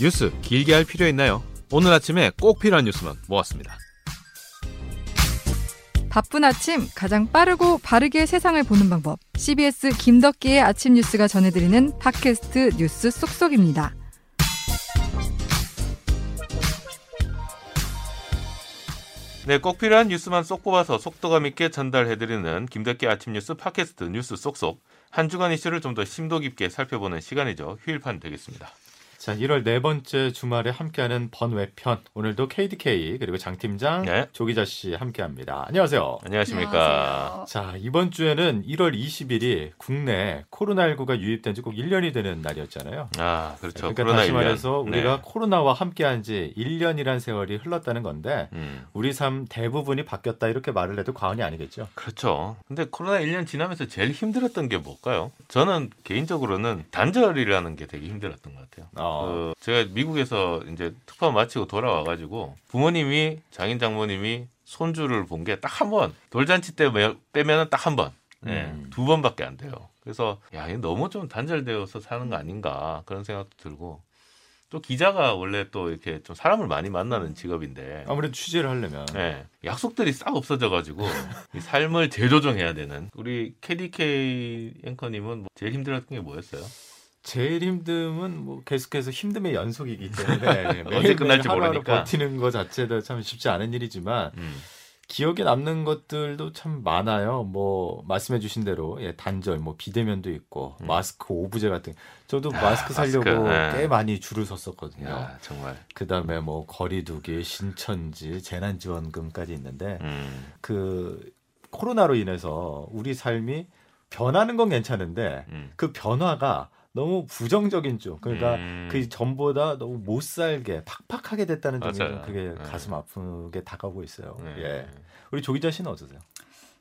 뉴스 길게 할 필요 있나요? 오늘 아침에 꼭 필요한 뉴스만 모았습니다. 바쁜 아침 가장 빠르고 바르게 세상을 보는 방법. CBS 김덕기의 아침 뉴스가 전해드리는 팟캐스트 뉴스 쏙쏙입니다. 네, 꼭 필요한 뉴스만 쏙 뽑아서 속도감 있게 전달해드리는 김덕기 아침 뉴스 팟캐스트 뉴스 쏙쏙 한 주간 이슈를 좀 더 심도 깊게 살펴보는 시간이죠. 휴일판 되겠습니다. 자, 1월 네 번째 주말에 함께하는 번외편. 오늘도 KDK 그리고 장 팀장, 네. 조 기자 씨 함께합니다. 안녕하세요. 안녕하십니까. 자, 이번 주에는 1월 20일이 국내 코로나19가 유입된 지 꼭 1년이 되는 날이었잖아요. 아, 그렇죠. 그러니까 코로나 다시 1년. 말해서 우리가 네. 코로나와 함께한 지 1년이란 세월이 흘렀다는 건데 음, 우리 삶 대부분이 바뀌었다 이렇게 말을 해도 과언이 아니겠죠. 그렇죠. 근데 코로나 1년 지나면서 제일 힘들었던 게 뭘까요? 저는 개인적으로는 단절이라는 게 되게 힘들었던 것 같아요. 어. 그 제가 미국에서 이제 특파 마치고 돌아와가지고 부모님이 장인 장모님이 손주를 본 게 딱 한 번 돌잔치 때 매- 빼면은 딱 한 번, 네, 음. 두 번밖에 안 돼요. 그래서 야 이거 너무 좀 단절되어서 사는 거 아닌가 그런 생각도 들고 또 기자가 원래 또 이렇게 좀 사람을 많이 만나는 직업인데 아무래도 취재를 하려면 네, 약속들이 싹 없어져가지고 이 삶을 재조정해야 되는 우리 KDK 앵커님은 뭐 제일 힘들었던 게 뭐였어요? 제일 힘듦은 뭐 계속해서 힘듦의 연속이기 때문에 언제 끝날지 모르니까. 버티는 것 자체도 참 쉽지 않은 일이지만 음. 기억에 남는 것들도 참 많아요. 뭐 말씀해주신 대로 예, 단절, 뭐 비대면도 있고 음. 마스크 오브제 같은. 저도 아, 마스크 살려고 마스크, 예. 꽤 많이 줄을 섰었거든요. 야 정말 그다음에 뭐 거리두기, 신천지, 재난지원금까지 있는데 음, 그 코로나로 인해서 우리 삶이 변하는 건 괜찮은데 음. 그 변화가 너무 부정적인 쪽 그러니까 음. 그 전보다 너무 못 살게 팍팍하게 됐다는 점이 좀. 그게 네. 가슴 아프게 다가오고 있어요. 네. 예. 우리 조 기자 씨는 어떠세요?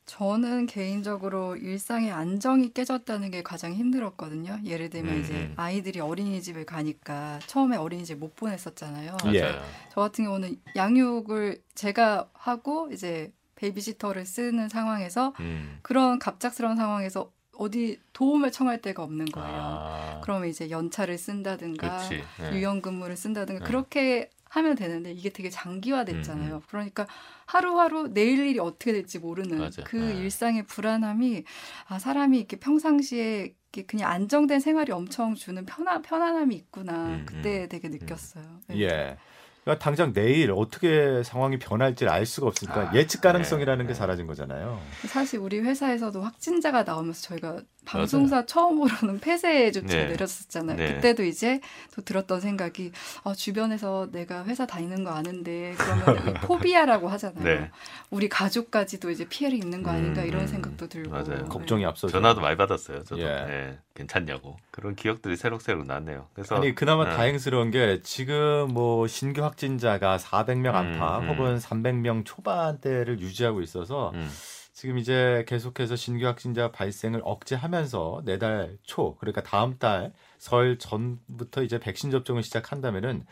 저는 개인적으로 일상의 안정이 깨졌다는 게 가장 힘들었거든요. 예를 들면 음, 이제 음. 아이들이 어린이집을 가니까 처음에 어린이집 못 보냈었잖아요. 예. 저 같은 경우는 양육을 제가 하고 이제 베이비시터를 쓰는 상황에서 음. 그런 갑작스러운 상황에서 어디 도움을 청할 데가 없는 거예요. 아, 그러면 이제 연차를 쓴다든가. 네. 유연 근무를 쓴다든가 네. 그렇게 하면 되는데 이게 되게 장기화됐잖아요. 음, 그러니까 하루하루 내일 일이 어떻게 될지 모르는 맞아요. 그 네. 일상의 불안함이 아 사람이 이렇게 평상시에 이렇게 그냥 안정된 생활이 엄청 주는 편안 편안함이 있구나 음, 그때 음, 되게 느꼈어요. 네. 예. 그러니까 당장 내일 어떻게 상황이 변할지 알 수가 없으니까 아, 예측 가능성이라는 네, 게 네. 사라진 거잖아요. 사실 우리 회사에서도 확진자가 나오면서 저희가 방송사 처음으로는 폐쇄 조치를 네. 내렸었잖아요. 네. 그때도 이제 또 들었던 생각이 아, 주변에서 내가 회사 다니는 거 아는데 그러면 이 포비아라고 하잖아요. 네. 우리 가족까지도 이제 피해를 입는 거 아닌가 음, 이런 음, 생각도 들고 맞아요. 걱정이 앞서죠. 전화도 많이 받았어요. 저도 예. 네, 괜찮냐고 그런 기억들이 새록새록 났네요. 그래서 아니 그나마 네. 다행스러운 게 지금 뭐 신규 확 진자가 400명 안팎 음, 음. 혹은 300명 초반대를 유지하고 있어서 음, 지금 이제 계속해서 신규 확진자 발생을 억제하면서 내달 초 그러니까 다음 달 설 전부터 이제 백신 접종을 시작한다면은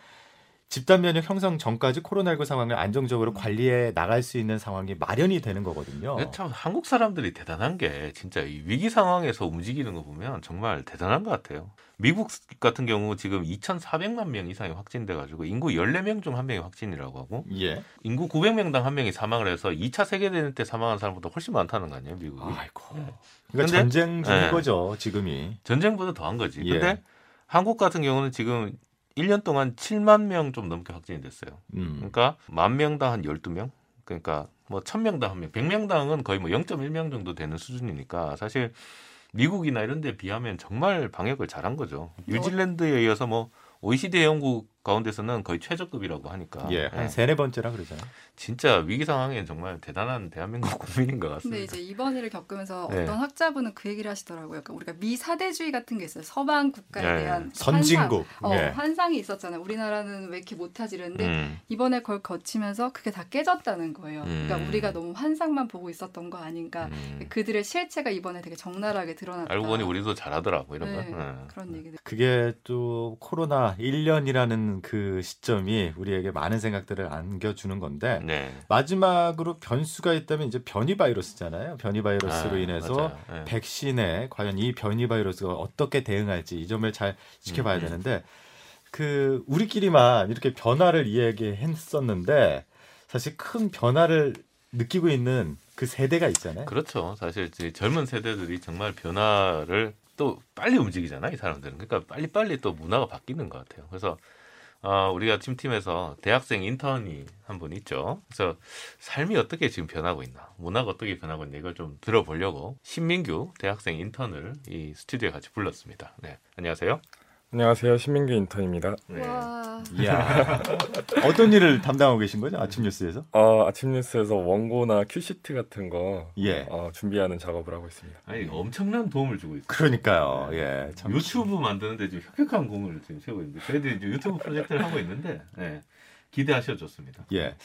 집단 면역 형성 전까지 코로나19 상황을 안정적으로 관리해 나갈 수 있는 상황이 마련이 되는 거거든요. 참 한국 사람들이 대단한 게 진짜 이 위기 상황에서 움직이는 거 보면 정말 대단한 것 같아요. 미국 같은 경우 지금 2,400만 명 이상이 확진돼 가지고 인구 14명 중 한 명이 확진이라고 하고 예. 인구 900명당 한 명이 사망을 해서 2차 세계 대전 때 사망한 사람보다 훨씬 많다는 거 아니에요, 미국이? 아이고. 네. 그러니까 근데- 전쟁 중인 네. 거죠, 지금이. 전쟁보다 더한 거지. 예. 근데 한국 같은 경우는 지금 1년 동안 7만 명 좀 넘게 확진이 됐어요. 음. 그러니까 만 명당 한 12명? 그러니까 뭐 1000명당 한 명, 100명당은 거의 뭐 0.1명 정도 되는 수준이니까 사실 미국이나 이런 데 비하면 정말 방역을 잘한 거죠. 뉴질랜드에 이어서 뭐 OECD 회원국 가운데서는 거의 최저급이라고 하니까. 예, 한 예. 세네 번째라 그러잖아요. 진짜 위기 상황엔 정말 대단한 대한민국 국민인 것 같습니다. 근데 이제 이번 일을 겪으면서 네. 어떤 학자분은 그 얘기를 하시더라고요. 그러니까 우리가 미사대주의 같은 게 있어요. 서방 국가에 네. 대한 선진국. 환상, 어, 예. 환상이 있었잖아요. 우리나라는 왜 이렇게 못하지 이랬는데 음, 이번에 그걸 거치면서 그게 다 깨졌다는 거예요. 그러니까 음. 우리가 너무 환상만 보고 있었던 거 아닌가. 음. 그들의 실체가 이번에 되게 적나라하게 드러났다. 알고 보니 우리도 잘하더라고 이런 네, 거. 예. 그런 얘기들. 그게 또 코로나 1년이라는 그 시점이 우리에게 많은 생각들을 안겨주는 건데 네. 마지막으로 변수가 있다면 이제 변이 바이러스잖아요. 변이 바이러스로 아, 인해서. 예. 백신에 과연 이 변이 바이러스가 어떻게 대응할지 이 점을 잘 지켜봐야 음, 음. 되는데 그 우리끼리만 이렇게 변화를 이야기했었는데 사실 큰 변화를 느끼고 있는 그 세대가 있잖아요. 그렇죠. 사실 젊은 세대들이 정말 변화를 또 빨리 움직이잖아요. 이 사람들은. 그러니까 빨리빨리 또 문화가 바뀌는 것 같아요. 그래서 어, 우리가 팀팀에서 대학생 인턴이 한 분 있죠. 그래서 삶이 어떻게 지금 변하고 있나, 문화가 어떻게 변하고 있나 이걸 좀 들어보려고 신민규 대학생 인턴을 이 스튜디오에 같이 불렀습니다. 네, 안녕하세요. 안녕하세요. 신민규 인턴입니다. 네. 와. 이야. 어떤 일을 담당하고 계신 거죠? 아침 뉴스에서? 어, 아침 뉴스에서 원고나 큐시트 같은 거 예. 어, 준비하는 작업을 하고 있습니다. 아니 엄청난 도움을 주고 있어요. 그러니까요. 예. 참 유튜브 만드는데 지금 혁혁한 공을 지금 세우고 있는데 저희들이 이제 유튜브 프로젝트를 하고 있는데 네, 기대하셔도 좋습니다. 예.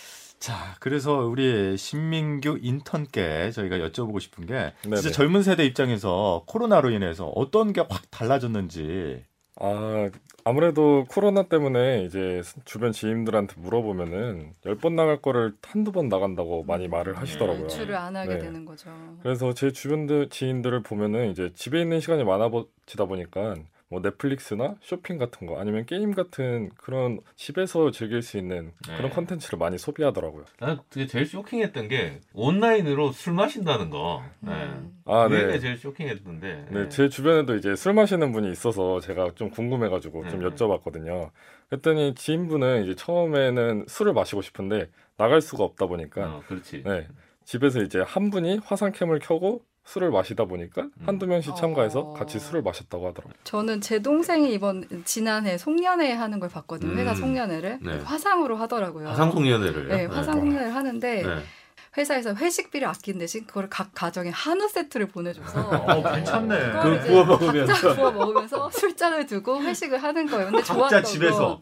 자, 그래서 우리 신민규 인턴께 저희가 여쭤보고 싶은 게 진짜 네네. 젊은 세대 입장에서 코로나로 인해서 어떤 게 확 달라졌는지 아, 아무래도 코로나 때문에 이제 주변 지인들한테 물어보면은 열 번 나갈 거를 한두 번 나간다고 많이 말을 하시더라고요. 외출을 안 하게 네. 되는 거죠. 그래서 제 주변 들- 지인들을 보면은 이제 집에 있는 시간이 많아지다 보니까 뭐 넷플릭스나 쇼핑 같은 거 아니면 게임 같은 그런 집에서 즐길 수 있는 네. 그런 컨텐츠를 많이 소비하더라고요. 나는 그게 제일 쇼킹했던 게 온라인으로 술 마신다는 거. 네. 음. 아, 그게 네. 제일 쇼킹했던데. 네, 제 주변에도 이제 술 마시는 분이 있어서 제가 좀 궁금해가지고 좀 네. 여쭤봤거든요. 그랬더니 지인분은 이제 처음에는 술을 마시고 싶은데 나갈 수가 없다 보니까 어, 그렇지. 네, 집에서 이제 한 분이 화상캠을 켜고 술을 마시다 보니까 한두 명씩 참가해서 어. 같이 술을 마셨다고 하더라고요. 저는 제 동생이 이번 지난해 송년회 하는 걸 봤거든요. 회사 음. 송년회를 네. 화상으로 하더라고요. 화상 송년회를. 네, 화상 송년회를 하는데 네. 회사에서 회식비를 아낀 대신 그걸 각 가정에 한우 세트를 보내줘서 어, 괜찮네. 그걸 이제 각자 부어 먹으면서 술잔을 두고 회식을 하는 거예요. 근데 좋았던 집에서. 건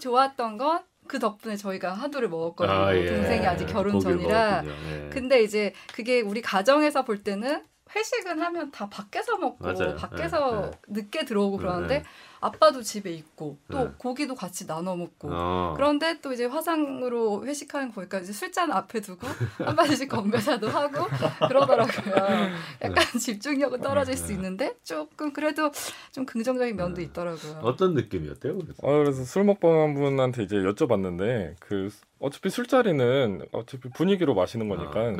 좋았던 건 그 덕분에 저희가 한우를 먹었거든요. 아, 예. 동생이 아직 결혼 전이라. 예. 근데 이제 그게 우리 가정에서 볼 때는 회식은 하면 다 밖에서 먹고 맞아요. 밖에서 네, 네. 늦게 들어오고 그러는데 네. 아빠도 집에 있고 또 네. 고기도 같이 나눠 먹고 어. 그런데 또 이제 화상으로 회식하는 거 보니까 이제 술잔 앞에 두고 한 마디씩 건배사도 하고 그러더라고요. 약간 집중력은 떨어질 수 있는데 조금 그래도 좀 긍정적인 면도 있더라고요. 어떤 느낌이었대요? 그래서? 어, 그래서 술 먹방 분한테 이제 여쭤봤는데 그 어차피 술자리는 어차피 분위기로 마시는 거니까 아.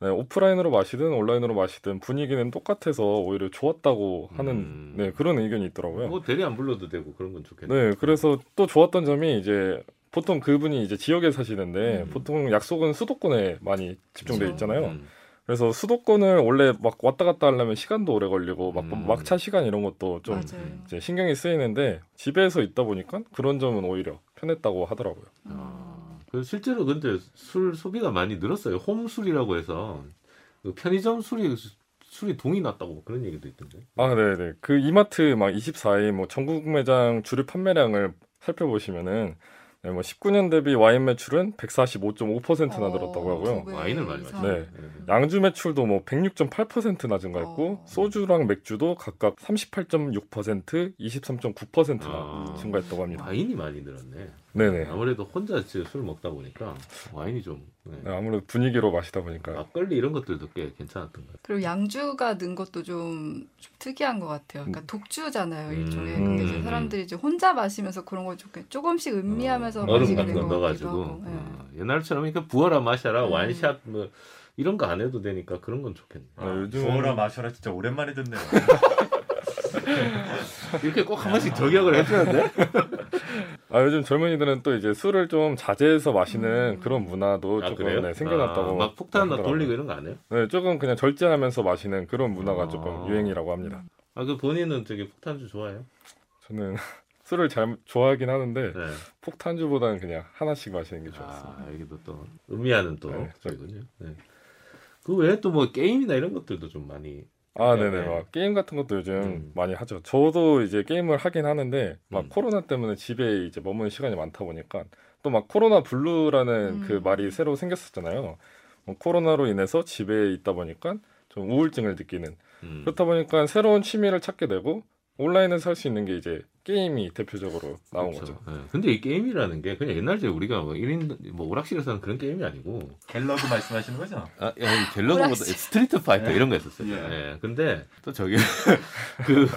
네, 오프라인으로 마시든 온라인으로 마시든 분위기는 똑같아서 오히려 좋았다고 하는 음. 네, 그런 의견이 있더라고요. 뭐 대리 안 불러도 되고 그런 건 좋겠네. 네, 그래서 또 좋았던 점이 이제 보통 그분이 이제 지역에 사시는데 음. 보통 약속은 수도권에 많이 집중돼 그렇죠. 있잖아요. 음. 그래서 수도권을 원래 막 왔다 갔다 하려면 시간도 오래 걸리고 막 음. 막차 시간 이런 것도 좀 맞아요. 이제 신경이 쓰이는데 집에서 있다 보니까 그런 점은 오히려 편했다고 하더라고요. 아, 그 실제로 근데 술 소비가 많이 늘었어요. 홈술이라고 해서 그 편의점 술이 술이 동이 났다고 뭐 그런 얘기도 있던데. 아, 네, 네. 그 이마트 막 24일 뭐 전국 매장 주류 판매량을 살펴보시면은 네, 뭐 19년 대비 와인 매출은 145.5%나 늘었다고 하고요. 두배 와인을 많이 이상. 네. 양주 매출도 뭐 106.8%나 증가했고 어. 소주랑 맥주도 각각 38.6%, 23.9%나 아. 증가했다고 합니다. 와인이 많이 늘었네. 네네. 아무래도 혼자 술 먹다 보니까 와인이 좀 네. 네, 아무래도 분위기로 마시다 보니까 막걸리 이런 것들도 꽤 괜찮았던 것 같아요. 그리고 양주가 는 것도 좀, 좀 특이한 것 같아요. 그러니까 독주잖아요, 일종의. 음, 근데 이제 음. 사람들이 이제 혼자 마시면서 그런 걸좀 조금씩 음미하면서 얼음 마시게 같은 된거 넣어가지고 하고. 네. 어, 옛날처럼 그러니까 부어라 마셔라 음. 와인샷 뭐 이런 거 안 해도 되니까 그런 건 좋겠네. 아, 요즘은- 부어라 마셔라 진짜 오랜만에 듣네요. 이렇게 꼭 한 번씩 저격을 해줘야 돼? 아 요즘 젊은이들은 또 이제 술을 좀 자제해서 마시는 음. 그런 문화도 아, 조금 그래요? 네, 생겨났다고 아, 막 폭탄 나 하더라고요. 돌리고 이런 거 안 해요? 네, 조금 그냥 절제하면서 마시는 그런 문화가 아. 조금 유행이라고 합니다. 아 그 본인은 저기 폭탄주 좋아해요? 저는 술을 잘 좋아하긴 하는데 네. 폭탄주보다는 그냥 하나씩 마시는 게 좋았습니다. 아 여기도 또 의미하는 또 네, 저기군요. 네. 그 외에 또 뭐 게임이나 이런 것들도 좀 많이 아, 네, 네 네. 네. 막 게임 같은 것도 요즘 음. 많이 하죠. 저도 이제 게임을 하긴 하는데 막 음. 코로나 때문에 집에 이제 머무는 시간이 많다 보니까 또 막 코로나 블루라는 음. 그 말이 새로 생겼었잖아요. 뭐 코로나로 인해서 집에 있다 보니까 좀 우울증을 느끼는 음. 그렇다 보니까 새로운 취미를 찾게 되고 온라인에서 할 수 있는 게 이제 게임이 대표적으로 나온 그렇죠. 거죠. 네. 근데 이 게임이라는 게 그냥 옛날에 우리가 뭐 1인 뭐 오락실에서 하는 그런 게임이 아니고 갤러그 말씀하시는 거죠? 아, 아니, 갤러그보다. 스트리트 파이터 이런 거 했었어요. 예. 예. 근데 또 저기 그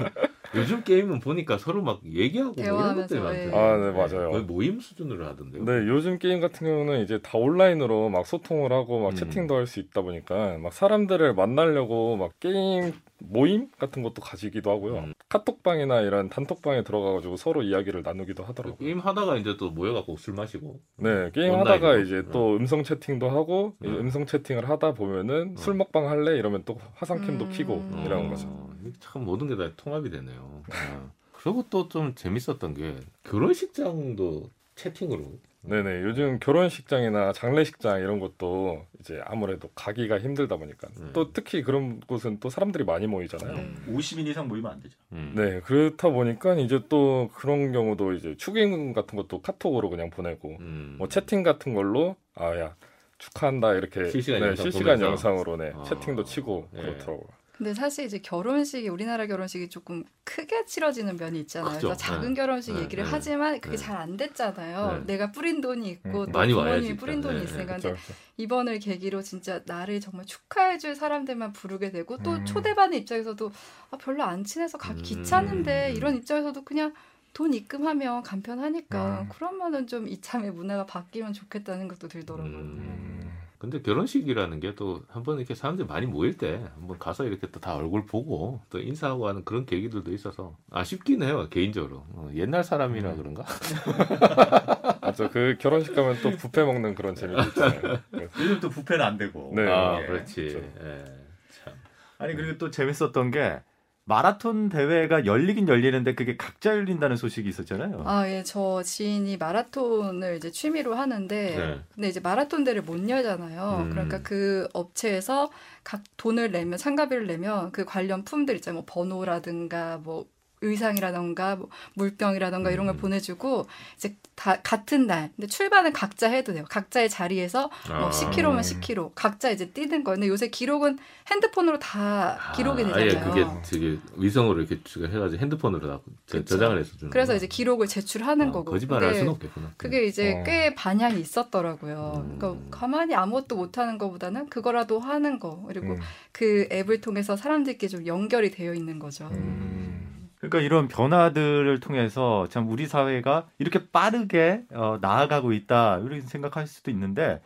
요즘 게임은 보니까 서로 막 얘기하고 뭐 이런 것들이 예. 많대요. 아, 네, 맞아요. 거의 모임 수준으로 하던데요. 네, 요즘 게임 같은 경우는 이제 다 온라인으로 막 소통을 하고 막 음. 채팅도 할 수 있다 보니까 막 사람들을 만나려고 막 게임 모임 같은 것도 가지기도 하고요. 음. 카톡방이나 이런 단톡방에 들어가가지고 서로 이야기를 나누기도 하더라고요. 게임 하다가 이제 또 모여갖고 술 마시고. 네, 게임. 하다가 이제 음. 또 음성 채팅도 하고 이 음. 음성 채팅을 하다 보면은 술 먹방 할래 이러면 또 화상캠도 음. 키고 어, 거죠. 참 모든 게 다 통합이 되네요. 어. 그리고 또 좀 재밌었던 게 결혼식장도 채팅으로. 네네, 요즘 결혼식장이나 장례식장 이런 것도 이제 아무래도 가기가 힘들다 보니까 네. 또 특히 그런 곳은 또 사람들이 많이 모이잖아요. 네. 50인 이상 모이면 안 되죠. 음. 네, 그렇다 보니까 이제 또 그런 경우도 이제 축의금 같은 것도 카톡으로 그냥 보내고 음. 뭐 채팅 같은 걸로 아야 축하한다 이렇게 실시간 네, 영상 실시간 보면서. 영상으로 네, 아. 채팅도 치고 네. 그렇더라고요. 근데 사실 이제 결혼식이 우리나라 결혼식이 조금 크게 치러지는 면이 있잖아요. 크죠. 그래서 작은 네. 결혼식 네, 얘기를 네. 하지,만 그게 네. 잘안 됐잖아요. 네. 내가 뿌린 돈이 있고 음. 또 많이 부모님이 뿌린. 돈이 네, 있으니까 근데 그렇죠. 이번을 계기로 진짜 나를 정말 축하해줄 사람들만 부르게 되고 또 음. 초대받는 입장에서도 아, 별로 안 친해서 가기 음. 귀찮은데 이런 입장에서도 그냥 돈 입금하면 간편하니까 음. 그러면은 좀 이참에 문화가 바뀌면 좋겠다는 것도 들더라고요. 음. 근데 결혼식이라는 게 또 한번 이렇게 사람들이 많이 모일 때 한번 가서 이렇게 또 다 얼굴 보고 또 인사하고 하는 그런 계기들도 있어서 아쉽긴 해요 개인적으로 어, 옛날 사람이라 음. 그런가 맞죠. 그 결혼식 가면 또 뷔페 먹는 그런 재미도 있잖아요. 그래서 요즘 또 부패는 안 되고. 네. 아 예. 그렇지 그렇죠. 예, 참 아니 그리고 또 재밌었던 게 마라톤 대회가 열리긴 열리는데 그게 각자 열린다는 소식이 있었잖아요. 아, 예, 저 지인이 마라톤을 이제 취미로 하는데, 네. 근데 이제 마라톤 대를 못 열잖아요. 음. 그러니까 그 업체에서 각 돈을 내면, 참가비를 내면 그 관련 품들 있잖아요. 뭐 번호라든가, 뭐 의상이라던가, 뭐 물병이라던가 이런 걸 음. 보내주고, 이제 다 같은 날. 근데 출발은 각자 해도 돼요. 각자의 자리에서 뭐 아. 10km면 10km. 각자 이제 뛰는 거예요. 근데 요새 기록은 핸드폰으로 다 기록이 아, 되잖아요. 아 예 그게 되게 위성으로 이렇게 주- 해가지고 핸드폰으로 다 저- 그쵸. 저장을 해서 주는 그래서. 이제 기록을 제출하는 아, 거고. 거짓말할 근데 수는 없겠구나 그게 이제 어. 꽤 반향이 있었더라고요. 음. 그러니까 가만히 아무것도 못하는 것보다는 그거라도 하는 거 그리고 음. 그 앱을 통해서 사람들끼리 좀 연결이 되어 있는 거죠. 음. 그러니까 이런 변화들을 통해서 참 우리 사회가 이렇게 빠르게 어, 나아가고 있다 이렇게 생각할 수도 있는데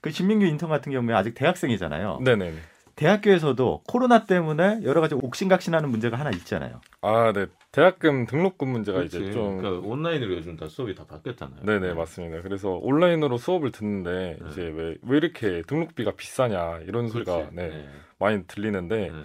그 신민규 인턴 같은 경우에 아직 대학생이잖아요. 네네. 대학교에서도 코로나 때문에 여러 가지 옥신각신하는 문제가 하나 있잖아요. 아, 네. 대학금 등록금 문제가 이제 그렇지. 좀 그러니까 온라인으로 요즘 다 수업이 다 바뀌었잖아요 네네 맞습니다. 그래서 온라인으로 수업을 듣는데 네. 이제 왜, 왜 이렇게 등록비가 비싸냐 이런 소리가. 네, 네. 많이 들리는데 네.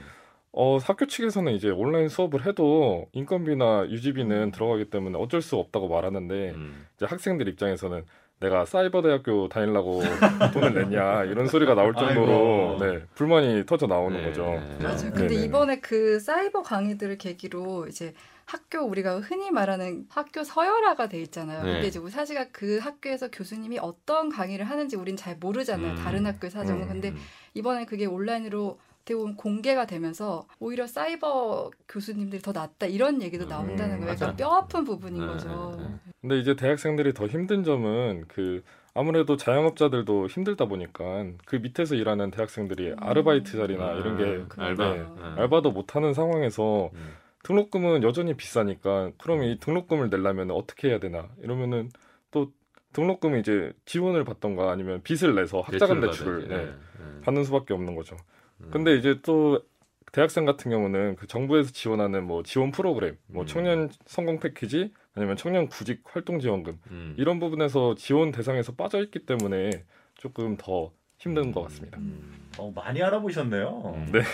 어, 학교 측에서는 이제 온라인 수업을 해도 인건비나 유지비는 들어가기 때문에 어쩔 수 없다고 말하는데 음. 이제 학생들 입장에서는 내가 사이버 대학교 다니려고 돈을 냈냐 이런 소리가 나올 정도로. 네, 불만이 터져 나오는 네. 거죠. 맞아요. 네, 근데 네, 네. 이번에 그 사이버 강의들을 계기로 이제 학교 우리가 흔히 말하는 학교 서열화가 돼 있잖아요. 네. 근데 이제 사실 그 학교에서 교수님이 어떤 강의를 하는지 우린 잘 모르잖아요. 음. 다른 학교의 사정은. 음. 근데 음. 이번에 그게 온라인으로 어떻게 보면 공개가 되면서 오히려 사이버 교수님들이 더 낫다 이런 얘기도 음, 나온다는 거예요. 약간 뼈 아픈 부분인 네, 거죠. 네, 네. 근데 이제 대학생들이 더 힘든 점은 그 아무래도 자영업자들도 힘들다 보니까 그 밑에서 일하는 대학생들이 음. 아르바이트 자리나 이런 게 음, 알바 네, 음. 알바도 못하는 상황에서 음. 등록금은 여전히 비싸니까 그럼 이 등록금을 내려면 어떻게 해야 되나 이러면은 또 등록금이 이제 지원을 받던가 아니면 빚을 내서 학자금 대출을. 네, 네, 네. 받는 수밖에 없는 거죠. 음. 근데 이제 또 대학생 같은 경우는 그 정부에서 지원하는 뭐 지원 프로그램, 뭐 음. 청년 성공 패키지 아니면 청년 구직 활동 지원금 음. 이런 부분에서 지원 대상에서 빠져 있기 때문에 조금 더 힘든 것 같습니다. 음. 어, 많이 알아보셨네요. 음. 네.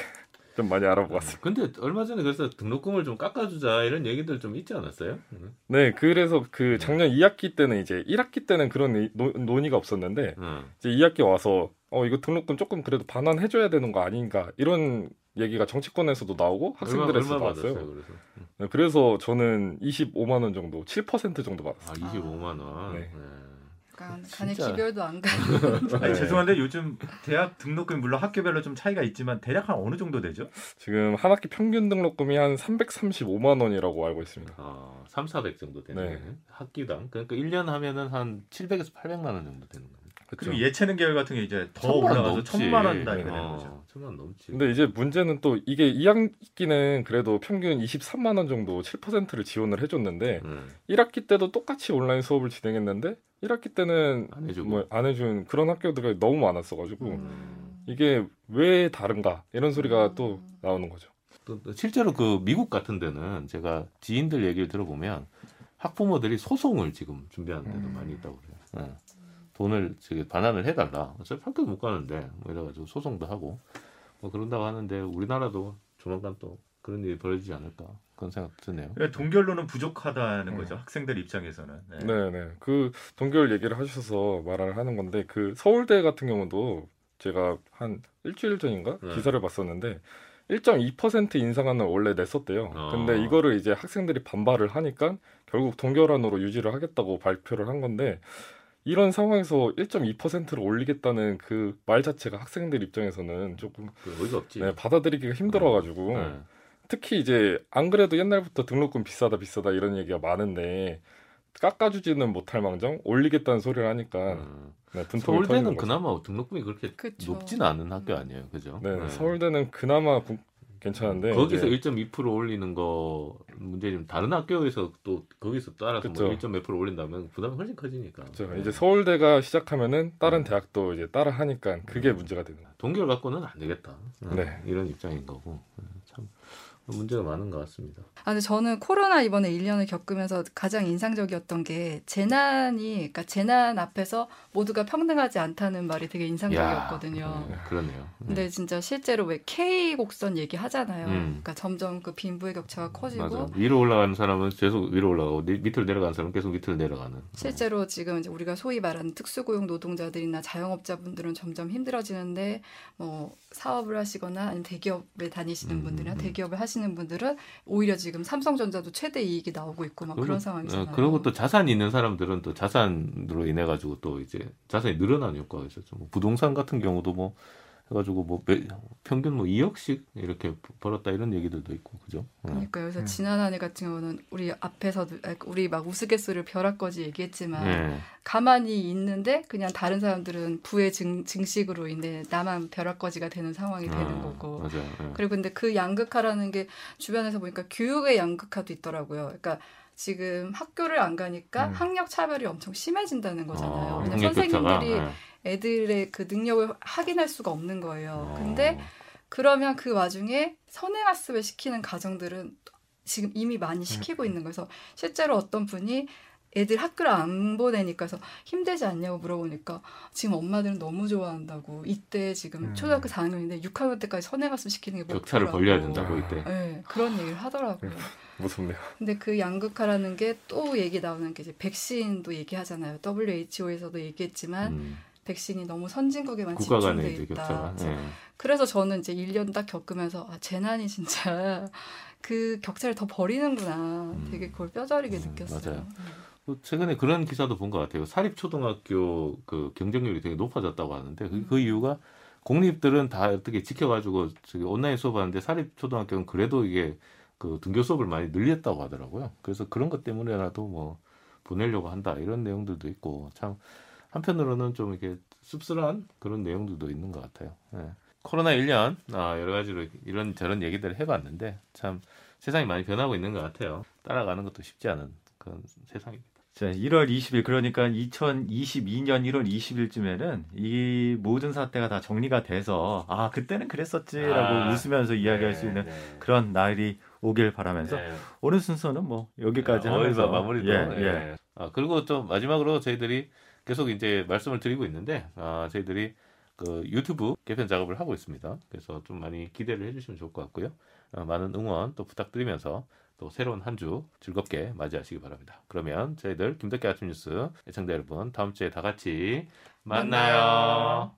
좀 많이 알아보고 왔습니다. 근데 얼마 전에 그래서 등록금을 좀 깎아주자 이런 얘기들 좀 있지 않았어요? 음. 네, 그래서 그 작년 2학기 때는 이제 1학기 때는 그런 의- 노- 논의가 없었는데 음. 이제 2학기 와서 어 이거 등록금 조금 그래도 반환해 줘야 되는 거 아닌가 이런 얘기가 정치권에서도 나오고 학생들에서도 얼마 나왔어요. 받았어요? 그래서 네, 그래서 저는 25만 원 정도, 7% 정도 아 받았어요. 25만 원. 네. 네. 약간 간에 진짜. 기별도 안 가는. 아니 네. 죄송한데 요즘 대학 등록금이 물론 학교별로 좀 차이가 있지만 대략 한 어느 정도 되죠? 지금 한 학기 평균 등록금이 한 335만 원이라고 알고 있습니다. 아, 3, 400 정도 되는 네. 학기당. 그러니까 1년 하면은 한 700에서 800만 원 정도 되는 그리고 예체능 계열 같은 게 이제 더 천만 올라가서 넘지. 천만 원 단위가 되는 어, 거죠. 천만 넘지. 근데 이제 문제는 또 이게 2학기는 그래도 평균 23만 원 정도 7%를 지원을 해줬는데 음, 1학기 때도 똑같이 온라인 수업을 진행했는데 1학기 때는 안 해주고. 뭐 안 해준 그런 학교들이 너무 많았어가지고 음. 이게 왜 다른가 이런 소리가 음. 또 나오는 거죠. 또, 또 실제로 그 미국 같은 데는 제가 지인들 얘기를 들어보면 학부모들이 소송을 지금 준비하는 데도 음. 많이 있다고 그래요. 예. 돈을 저기 반환을 해달라. 어차피 학교 못 가는데 뭐 이래가지고 소송도 하고 뭐 그런다고 하는데 우리나라도 조만간 또 그런 일이 벌어지지 않을까 그런 생각 드네요. 그러니까 동결로는 부족하다는 음. 거죠. 학생들 입장에서는. 네. 네네. 그 동결 얘기를 하셔서 말을 하는 건데 그 서울대 같은 경우도 제가 한 일주일 전인가 네. 기사를 봤었는데 1.2% 인상안을 원래 냈었대요. 어. 근데 이거를 이제 학생들이 반발을 하니까 결국 동결안으로 유지를 하겠다고 발표를 한 건데 이런 상황에서 1.2%를 올리겠다는 그 말 자체가 학생들 입장에서는 조금 그 어이가 없지. 네, 받아들이기가 힘들어가지고 네. 특히 이제 안 그래도 옛날부터 등록금 비싸다 비싸다 이런 얘기가 많은데 깎아주지는 못할 망정 올리겠다는 소리를 하니까 음. 네, 분통이 서울대는. 그나마 등록금이 그렇게 그쵸. 높지는 않은 학교 아니에요, 그죠? 네, 서울대는 그나마 구- 괜찮은데 거기서 이제 1.2% 올리는 거 문제는 다른 학교에서 또 거기서 따라서 그쵸. 뭐 1.몇 프로 올린다면 부담이 훨씬 커지니까. 그렇죠. 네. 이제 서울대가 시작하면은 다른 음. 대학도 이제 따라 하니까 그게 문제가 되는. 동결 갖고는 안 되겠다. 네. 이런 입장인 거고 네, 참 문제가 많은 것 같습니다. 아, 근데 저는 코로나 이번에 1년을 겪으면서 가장 인상적이었던 게 재난이, 그러니까 재난 앞에서 모두가 평등하지 않다는 말이 되게 인상적이었거든요. 야, 네, 그러네요. 네. 근데 진짜 실제로 왜 K 곡선 얘기 하잖아요. 음. 그러니까 점점 그 빈부의 격차가 커지고 맞아. 위로 올라가는 사람은 계속 위로 올라가고 니- 밑으로 내려가는 사람은 계속 밑으로 내려가는. 실제로 지금 이제 우리가 소위 말하는 특수고용 노동자들이나 자영업자분들은 점점 힘들어지는데 뭐 사업을 하시거나 아니면 대기업에 다니시는 음, 분들이나 음. 대기업을 하시는 분들은 오히려 지금 삼성전자도 최대 이익이 나오고 있고 막 그런 상황이잖아요. 어, 그리고 또 자산이 있는 사람들은 또 자산으로 인해 가지고 또 이제 자산이 늘어나는 효과가 있었죠. 뭐 부동산 같은 경우도 뭐 해가지고 뭐 매- 평균 뭐 2억씩 이렇게 벌었다 이런 얘기들도 있고 그죠? 네. 그러니까 그래서 음. 지난 한 해 같은 경우는 우리 앞에서도 아, 우리 막 우스갯소리를 벼락거지 얘기했지만 네. 가만히 있는데 그냥 다른 사람들은 부의 증, 증식으로 인해 나만 벼락거지가 되는 상황이 되는 아, 거고 맞아요. 네. 그리고 근데 그 양극화라는 게 주변에서 보니까 교육의 양극화도 있더라고요. 그러니까 지금 학교를 안 가니까 음. 학력 차별이 엄청 심해진다는 거잖아요. 어, 선생님들이 네. 애들의 그 능력을 확인할 수가 없는 거예요. 어. 근데 그러면 그 와중에 선행학습을 시키는 가정들은 지금 이미 많이 시키고 있는 거여서 실제로 어떤 분이 애들 학교를 안 보내니까 해서 힘들지 않냐고 물어보니까 지금 엄마들은 너무 좋아한다고 이때 지금 음. 초등학교 4학년인데 6학년 때까지 선행학습 시키는 게 격차를 목표라고. 벌려야 된다고 이때. 네, 그런 얘기를 하더라고요. 무섭네요. 근데 그 양극화라는 게 또 얘기 나오는 게 이제 백신도 얘기하잖아요. WHO에서도 얘기했지만 음, 백신이 너무 선진국에만 집중돼 있다. 격차가. 그래서 저는 이제 1년 딱 겪으면서 아, 재난이 진짜 그 격차를 더 버리는구나. 되게 그걸 뼈저리게 음, 느꼈어요. 맞아요. 뭐 최근에 그런 기사도 본 것 같아요. 사립 초등학교 그 경쟁률이 되게 높아졌다고 하는데 그, 그 이유가 공립들은 다 어떻게 지켜가지고 저기 온라인 수업하는데 사립 초등학교는 그래도 이게 그 등교 수업을 많이 늘렸다고 하더라고요. 그래서 그런 것 때문에라도 뭐 보내려고 한다 이런 내용들도 있고 참 한편으로는 좀 이렇게 씁쓸한 그런 내용들도 있는 것 같아요. 예. 코로나 1년 아, 여러 가지로 이런 저런 얘기들을 해봤는데 참 세상이 많이 변하고 있는 것 같아요. 따라가는 것도 쉽지 않은 그런 세상입니다. 자, 1월 20일 그러니까 2022년 1월 20일쯤에는 이 모든 사태가 다 정리가 돼서 아 그때는 그랬었지라고 아, 웃으면서 이야기할 수 있는 그런 날이 오길 바라면서 네. 오늘 순서는 뭐 여기까지 아, 하면서 마무리도. 예, 예. 예. 아, 그리고 좀 마지막으로 저희들이 계속 이제 말씀을 드리고 있는데 아, 저희들이 그 유튜브 개편 작업을 하고 있습니다. 그래서 좀 많이 기대를 해주시면 좋을 것 같고요. 어, 많은 응원 또 부탁드리면서 또 새로운 한 주 즐겁게 맞이하시기 바랍니다. 그러면 저희들 김덕기 아침 뉴스 애청자 여러분 다음 주에 다 같이 만나요.